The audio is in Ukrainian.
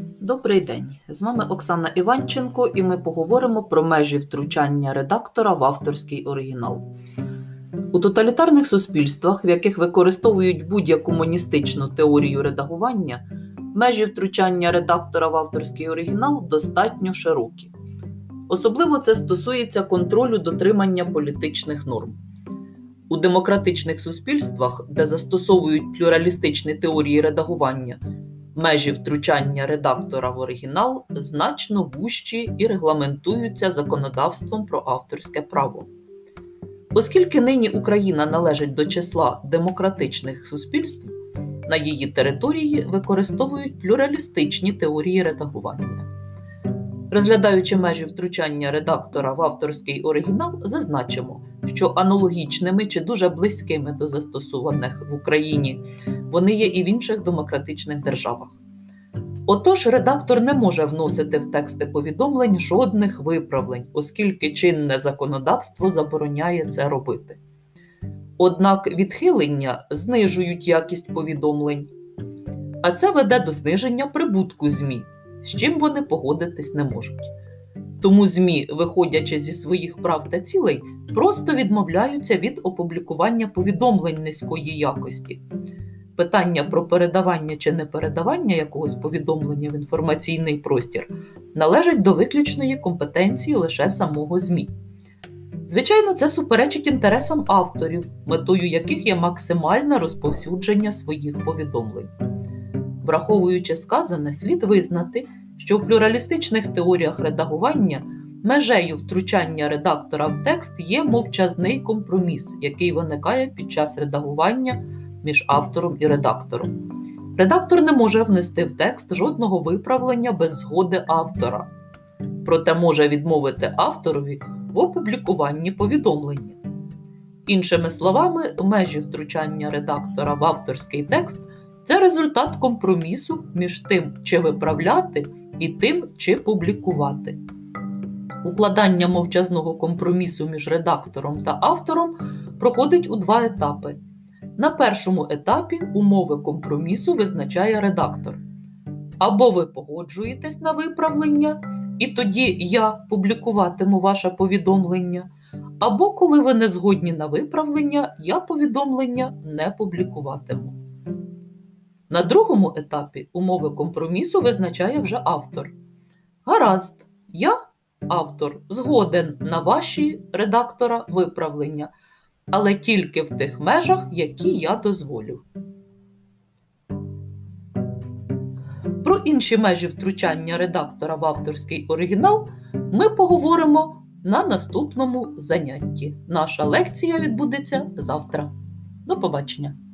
Добрий день! З вами Оксана Іванченко, і ми поговоримо про межі втручання редактора в авторський оригінал. У тоталітарних суспільствах, в яких використовують будь-яку моністичну теорію редагування, межі втручання редактора в авторський оригінал достатньо широкі. Особливо це стосується контролю дотримання політичних норм. У демократичних суспільствах, де застосовують плюралістичні теорії редагування, межі втручання редактора в оригінал значно вужчі і регламентуються законодавством про авторське право. Оскільки нині Україна належить до числа демократичних суспільств, на її території використовують плюралістичні теорії редагування. Розглядаючи межі втручання редактора в авторський оригінал, зазначимо, що аналогічними чи дуже близькими до застосуваних в Україні вони є і в інших демократичних державах. Отож, редактор не може вносити в тексти повідомлень жодних виправлень, оскільки чинне законодавство забороняє це робити. Однак відхилення знижують якість повідомлень, а це веде до зниження прибутку ЗМІ, з чим вони погодитись не можуть. Тому ЗМІ, виходячи зі своїх прав та цілей, просто відмовляються від опублікування повідомлень низької якості. Питання про передавання чи не передавання якогось повідомлення в інформаційний простір належить до виключної компетенції лише самого ЗМІ. Звичайно, це суперечить інтересам авторів, метою яких є максимальне розповсюдження своїх повідомлень. Враховуючи сказане, слід визнати, що в плюралістичних теоріях редагування межею втручання редактора в текст є мовчазний компроміс, який виникає під час редагування між автором і редактором. Редактор не може внести в текст жодного виправлення без згоди автора, проте може відмовити авторові в опублікуванні повідомлення. Іншими словами, межі втручання редактора в авторський текст це результат компромісу між тим, чи виправляти, і тим, чи публікувати. Укладання мовчазного компромісу між редактором та автором проходить у два етапи. На першому етапі умови компромісу визначає редактор. Або ви погоджуєтесь на виправлення, і тоді я публікуватиму ваше повідомлення, або коли ви не згодні на виправлення, я повідомлення не публікуватиму. На другому етапі умови компромісу визначає вже автор. Гаразд, я, автор, згоден на ваші редактора виправлення, але тільки в тих межах, які я дозволю. Про інші межі втручання редактора в авторський оригінал ми поговоримо на наступному занятті. Наша лекція відбудеться завтра. До побачення!